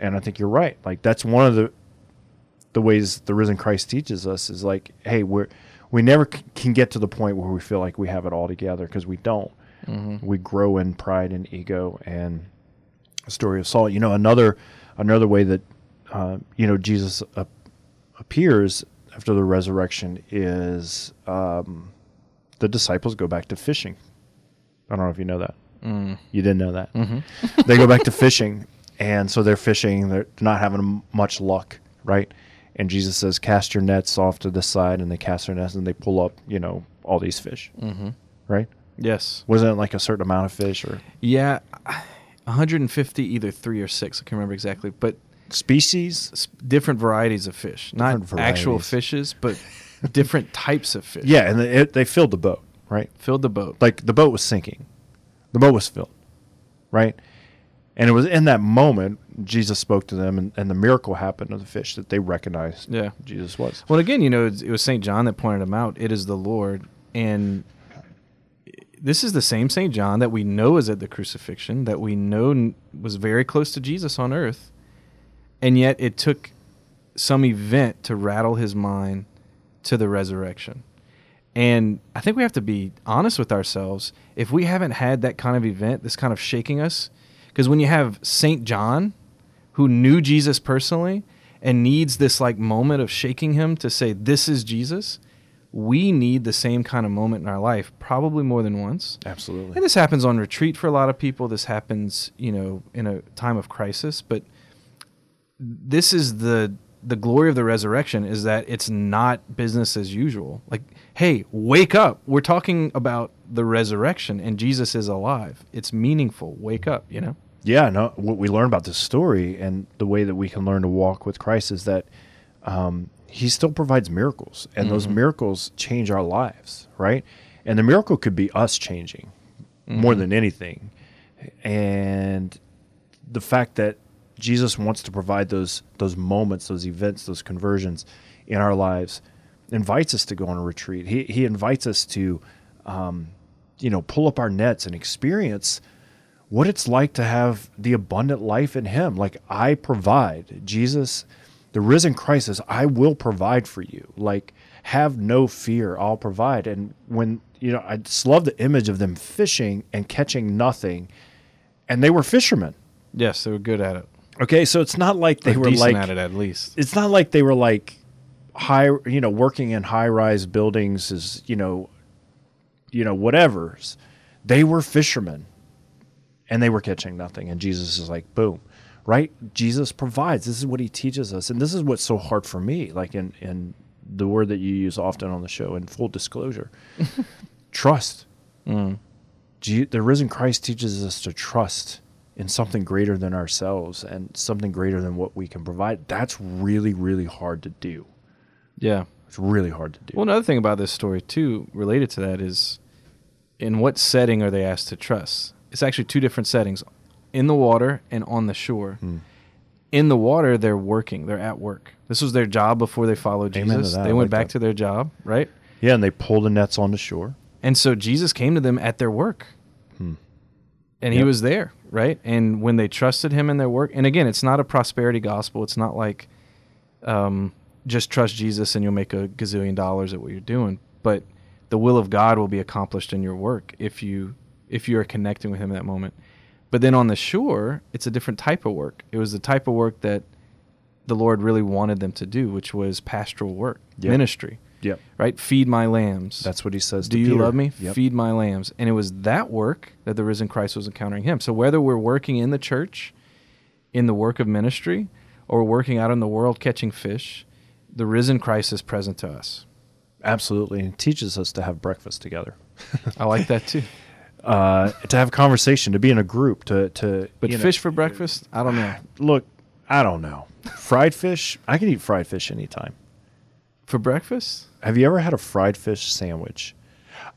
And i think you're right. Like that's one of the the ways the risen Christ teaches us is like, hey, we're we never c- can get to the point where we feel like we have it all together because we don't. Mm-hmm. We grow in pride and ego and story of Saul. You know, another another way that uh, you know Jesus ap- appears after the resurrection is um, the disciples go back to fishing. I don't know if you know that. You didn't know that. they go back to fishing, and so they're fishing. They're not having much luck, right? And Jesus says, "Cast your nets off to the side," and they cast their nets, and they pull up, you know, all these fish, mm-hmm. right? Yes. Wasn't it like a certain amount of fish or Yeah. 150 either 3 or 6, I can't remember exactly, but species? different varieties of fish, not Different actual fishes, but different types of fish. Yeah, and it, they filled the boat, right? Filled the boat. Like the boat was sinking, the boat was filled, right? And it was in that moment Jesus spoke to them, and, and the miracle happened of the fish that they recognized Yeah. Jesus was. Well, again, you know, it was St. John that pointed him out. It is the Lord. And this is the same St. John that we know is at the crucifixion, that we know was very close to Jesus on earth. And yet it took some event to rattle his mind to the resurrection. And I think we have to be honest with ourselves. If we haven't had that kind of event, this kind of shaking us, because when you have St. John, who knew Jesus personally and needs this like moment of shaking him to say, This is Jesus, we need the same kind of moment in our life, probably more than once. Absolutely. And this happens on retreat for a lot of people. This happens, you know, in a time of crisis. But this is the the glory of the resurrection is that it's not business as usual. Like, hey, wake up. We're talking about the resurrection and Jesus is alive. It's meaningful. Wake up, you know? yeah, no, what we learn about this story and the way that we can learn to walk with Christ is that um, He still provides miracles, and those miracles change our lives, right? And the miracle could be us changing more than anything, and the fact that Jesus wants to provide those those moments, those events, those conversions in our lives, invites us to go on a retreat. He He invites us to, um, you know, pull up our nets and experience what it's like to have the abundant life in him. Like i provide. Jesus the risen christ says i will provide for you. Like have no fear i'll provide. And when you know i just love the image of them fishing and catching nothing. And they were fishermen. Yes, they were good at it. okay so it's not like they Or were like at it at least. it's not like they were like high you know working in high rise buildings is, you know you know whatever's. They were fishermen and they were catching nothing. And jesus is like boom right? Jesus provides. This is what he teaches us. And this is what's so hard for me like in in the word that you use often on the show in full disclosure. Trust. Mm. Je- the risen christ teaches us to trust in something greater than ourselves and something greater than what we can provide. That's really really hard to do. Yeah. it's really hard to do. Well, another thing about this story too, related to that, is in what setting are they asked to trust? It's actually two different settings: in the water and on the shore. Hmm. In the water, they're working; they're at work. This was their job before they followed Amen Jesus. They I went like back that. to their job, right? yeah and they pull the nets on the shore And so Jesus came to them at their work. And he was there, right? And when they trusted him in their work, and again, it's not a prosperity gospel. It's not like um, just trust Jesus and you'll make a gazillion dollars at what you're doing. But the will of God will be accomplished in your work if you if you are connecting with him in that moment. But then on the shore, it's a different type of work. It was the type of work that the Lord really wanted them to do, which was pastoral work, Yep. ministry, Yep. right? Feed my lambs. That's what he says. Do to you Peter. love me? Yep. Feed my lambs. And it was that work that the risen Christ was encountering him. So whether we're working in the church, in the work of ministry, or working out in the world catching fish, the risen Christ is present to us. Absolutely, and teaches us to have breakfast together, I like that too. uh, to have a conversation, to be in a group, to to. But you know- fish for breakfast? I don't know. look, I don't know. Fried fish, I can eat fried fish anytime. For breakfast? Have you ever had a fried fish sandwich?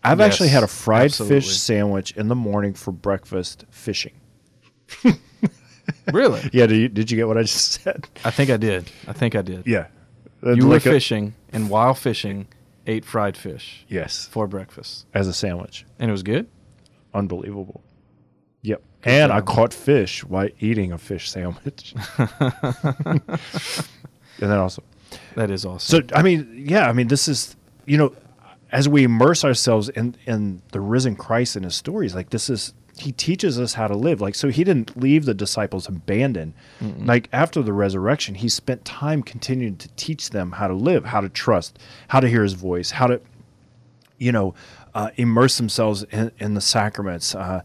I've Yes, actually had a fried absolutely. fish sandwich in the morning for breakfast fishing. Really? Yeah, did you, did you get what I just said? I think I did. I think I did. Yeah. You were fishing, and while fishing, ate fried fish yes, for breakfast. as a sandwich. And it was good? Unbelievable. Yep. and I caught fish while eating a fish sandwich. and then also, That is awesome. so I mean, yeah, I mean, this is you know, as we immerse ourselves in in the risen Christ and his stories, like this is he teaches us how to live. Like so, he didn't leave the disciples abandoned. Like after the resurrection, he spent time continuing to teach them how to live, how to trust, how to hear his voice, how to you know, uh, immerse themselves in, in the sacraments, uh,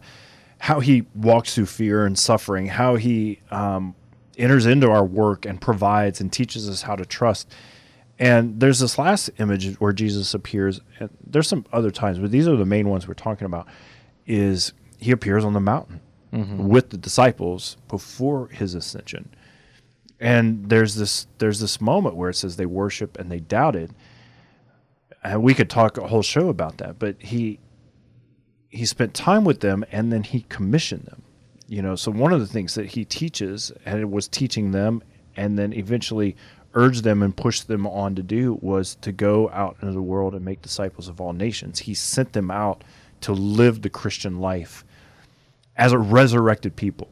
how he walks through fear and suffering, how he um, enters into our work and provides and teaches us how to trust. And there's this last image where Jesus appears. And there's some other times, but these are the main ones we're talking about. Is he appears on the mountain with the disciples before his ascension, and there's this there's this moment where it says they worship and they doubted, and we could talk a whole show about that but he he spent time with them and then he commissioned them you know? So one of the things that he teaches and it was teaching them and then eventually urged them and pushed them on to do was to go out into the world and make disciples of all nations. He sent them out to live the christian life as a resurrected people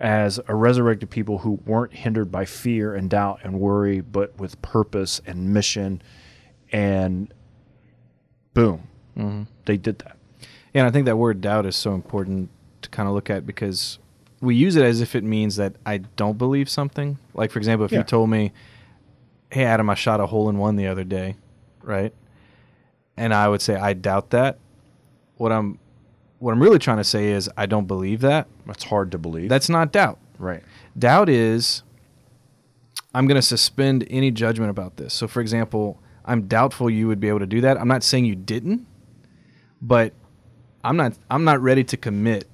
as a resurrected people who weren't hindered by fear and doubt and worry but with purpose and mission and boom, mm-hmm. they did that. Yeah, and I think that word doubt is so important to kind of look at because we use it as if it means that I don't believe something. Like, for example, if Yeah. you told me, hey, Adam, I shot a hole in one the other day, right? And I would say, I doubt that. What I'm what I'm really trying to say is I don't believe that. That's hard to believe. That's not doubt. right. Doubt is I'm going to suspend any judgment about this. So, for example, I'm doubtful you would be able to do that. I'm not saying you didn't, but I'm not. I'm not ready to commit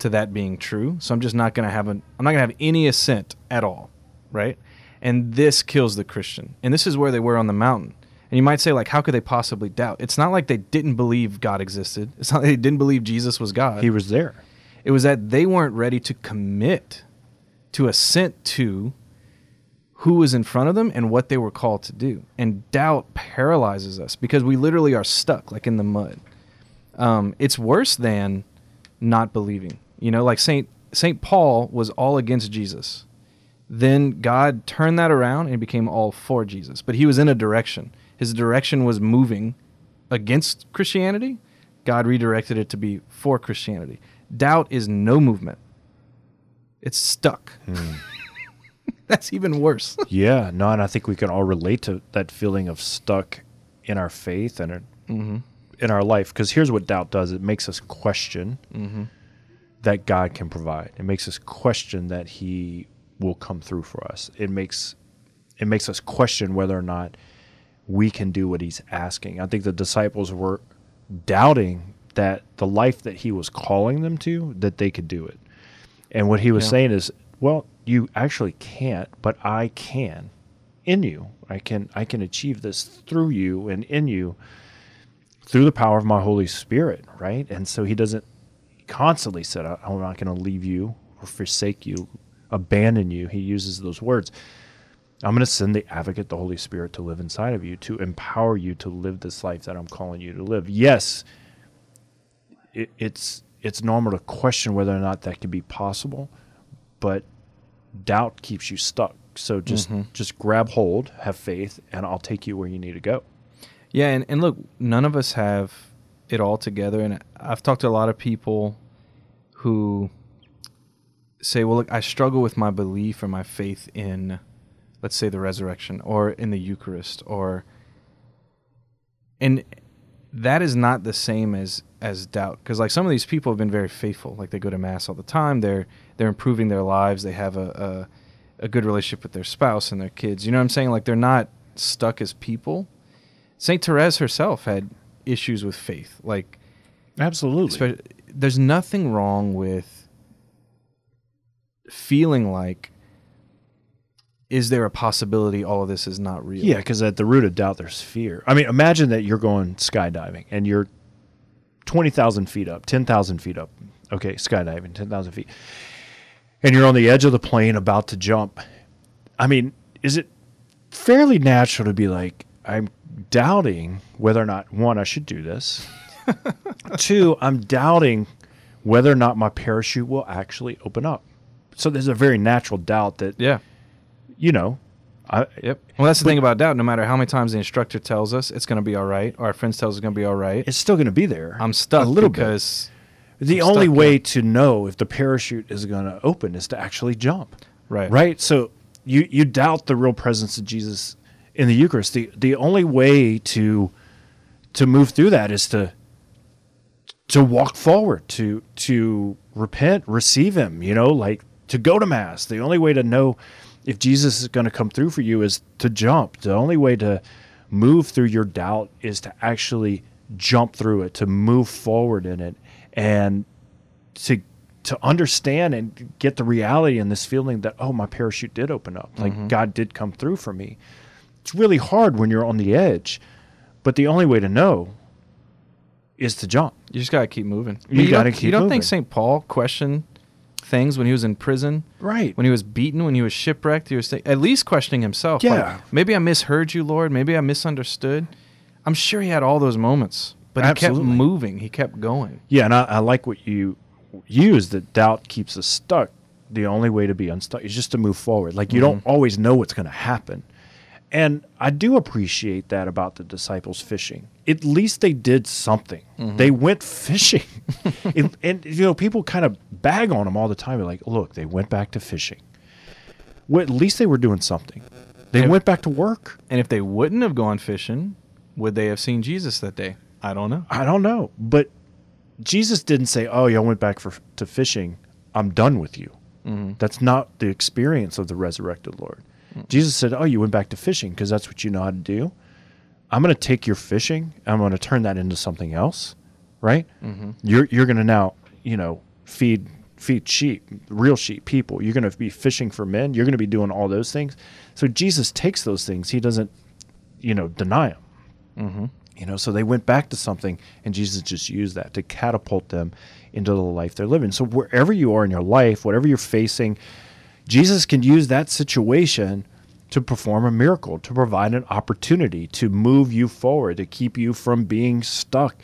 to that being true. So I'm just not going to have an. I'm not going to have any assent at all, right? And this kills the Christian. And this is where they were on the mountain. And you might say, like, how could they possibly doubt? It's not like they didn't believe God existed. It's not like they didn't believe Jesus was God. He was there. It was that they weren't ready to commit to assent to who was in front of them and what they were called to do. And doubt paralyzes us because we literally are stuck, like in the mud. Um, it's worse than not believing. You know, like Saint Saint Paul was all against Jesus. Then God turned that around and became all for Jesus. But he was in a direction. His direction was moving against Christianity. God redirected it to be for Christianity. Doubt is no movement. It's stuck. That's even worse. Yeah, no, and I think we can all relate to that feeling of stuck in our faith and in, mm-hmm. in our life. Because here's what doubt does: it makes us question mm-hmm. that God can provide. It makes us question that He will come through for us. It makes it makes us question whether or not we can do what He's asking. I think the disciples were doubting that the life that He was calling them to, that they could do it. And what he was Yeah. saying is, well, you actually can't, but I can in you. I can I can achieve this through you and in you through the power of my Holy Spirit, right? And so he doesn't constantly said, "I- I'm not going to leave you or forsake you, abandon you. He uses those words. I'm going to send the advocate, the Holy Spirit, to live inside of you, to empower you to live this life that I'm calling you to live. Yes, it, it's it's normal to question whether or not that can be possible, but doubt keeps you stuck. So just mm-hmm. just grab hold, have faith, and I'll take you where you need to go. Yeah, and, and look, none of us have it all together. And I've talked to a lot of people who say, well, look, I struggle with my belief or my faith in, let's say, the resurrection or in the Eucharist or. And that is not the same as as doubt because like some of these people have been very faithful like they go to mass all the time they're they're improving their lives they have a, a a good relationship with their spouse and their kids you know what i'm saying like they're not stuck as people saint therese herself had issues with faith like Absolutely. there's nothing wrong with feeling like is there a possibility all of this is not real Yeah, because at the root of doubt, there's fear. I mean, imagine that you're going skydiving and you're 20,000 feet up, 10,000 feet up. Okay, skydiving, 10,000 feet. And you're on the edge of the plane about to jump. I mean, is it fairly natural to be like, I'm doubting whether or not, one, I should do this. Two, I'm doubting whether or not my parachute will actually open up. So there's a very natural doubt that, yeah you know, I, Yep. Well, that's the thing about doubt. No matter how many times the instructor tells us it's going to be all right, or our friends tell us it's going to be all right, it's still going to be there. I'm stuck a little bit. The I'm only way to know if the parachute is going to open is to actually jump. right, Right? So you you doubt the real presence of Jesus in the Eucharist. The the only way to to move through that is to to walk forward, to to repent, receive him, you know, like to go to mass. The only way to know if Jesus is going to come through for you is to jump. The only way to move through your doubt is to actually jump through it, to move forward in it and to to understand and get the reality and this feeling that oh my parachute did open up like mm-hmm. god did come through for me it's really hard when you're on the edge but the only way to know is to jump You just got to keep moving. You But gotta don't- keep You don't moving. think St. Paul questioned things when he was in prison? right When he was beaten, when he was shipwrecked, he was at least questioning himself. like, Yeah. maybe I misheard you, Lord. Maybe I misunderstood. I'm sure he had all those moments, but he Absolutely. kept moving. He kept going. yeah and I, I like what you use that doubt keeps us stuck. The only way to be unstuck is just to move forward. Like you don't mm-hmm. always know what's going to happen. And i do appreciate that about the disciples fishing. At least they did something. Mm-hmm. They went fishing. And, and you know people kind of bag on them all the time. They're like look they went back to fishing. Well, at least they were doing something. They If- went back to work. And if they wouldn't have gone fishing, would they have seen Jesus that day? I don't know. I don't know, but Jesus didn't say, "Oh, y'all went back for to fishing. I'm done with you." Mm-hmm. That's not the experience of the resurrected Lord. Jesus said, "Oh, you went back to fishing because that's what you know how to do. I'm going to take your fishing. I'm going to turn that into something else, right? Mm-hmm. You're you're going to now, you know, feed feed sheep, real sheep, people. You're going to be fishing for men. You're going to be doing all those things. So Jesus takes those things. He doesn't, you know, deny them. Mm-hmm. You know, so they went back to something, and Jesus just used that to catapult them into the life they're living. So wherever you are in your life, whatever you're facing, Jesus can use that situation to perform a miracle, to provide an opportunity to move you forward, to keep you from being stuck.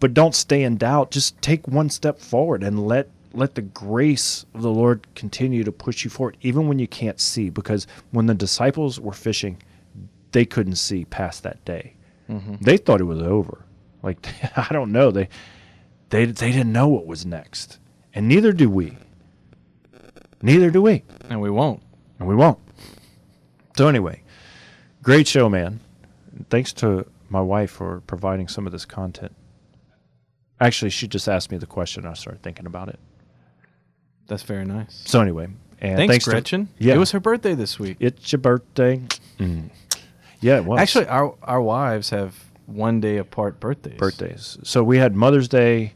But don't stay in doubt. Just take one step forward and let let the grace of the Lord continue to push you forward, even when you can't see. Because when the disciples were fishing, they couldn't see past that day. They thought it was over. Like I don't know. They they they didn't know what was next, and neither do we. Neither do we, And we won't. and we won't. So anyway, great show, man. Thanks to my wife for providing some of this content. Actually, she just asked me the question. And I started thinking about it. That's very nice. So anyway, and Thanks, to- Gretchen. yeah, It was her birthday this week. It's your birthday. Mm. Yeah, it was Actually, our our wives have one day apart birthdays. birthdays. So we had Mother's Day,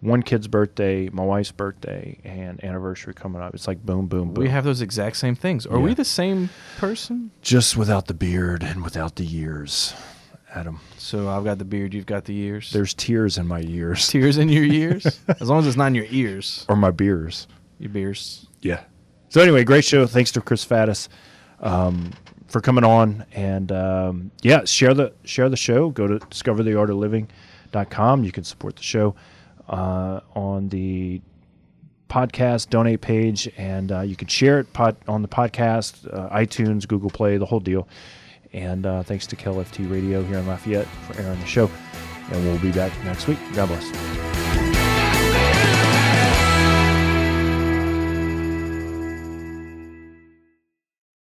one kid's birthday, my wife's birthday, and anniversary coming up. It's like boom, boom, boom. We have those exact same things. Are we the same person? just without the beard and without the years, Adam. So I've got the beard, you've got the ears. There's tears in my ears tears in your ears, as long as it's not in your ears. or my beers. Your beers. Yeah. So anyway, great show. Thanks to Chris Faddis um, for coming on, and um, yeah, share the share the show. Go to discovertheartofliving.com. You can support the show uh, on the podcast donate page, and uh, you can share it pod, on the podcast, uh, iTunes, Google Play, the whole deal. And uh, thanks to KLFT Radio here in Lafayette for airing the show. and we'll be back next week. God bless.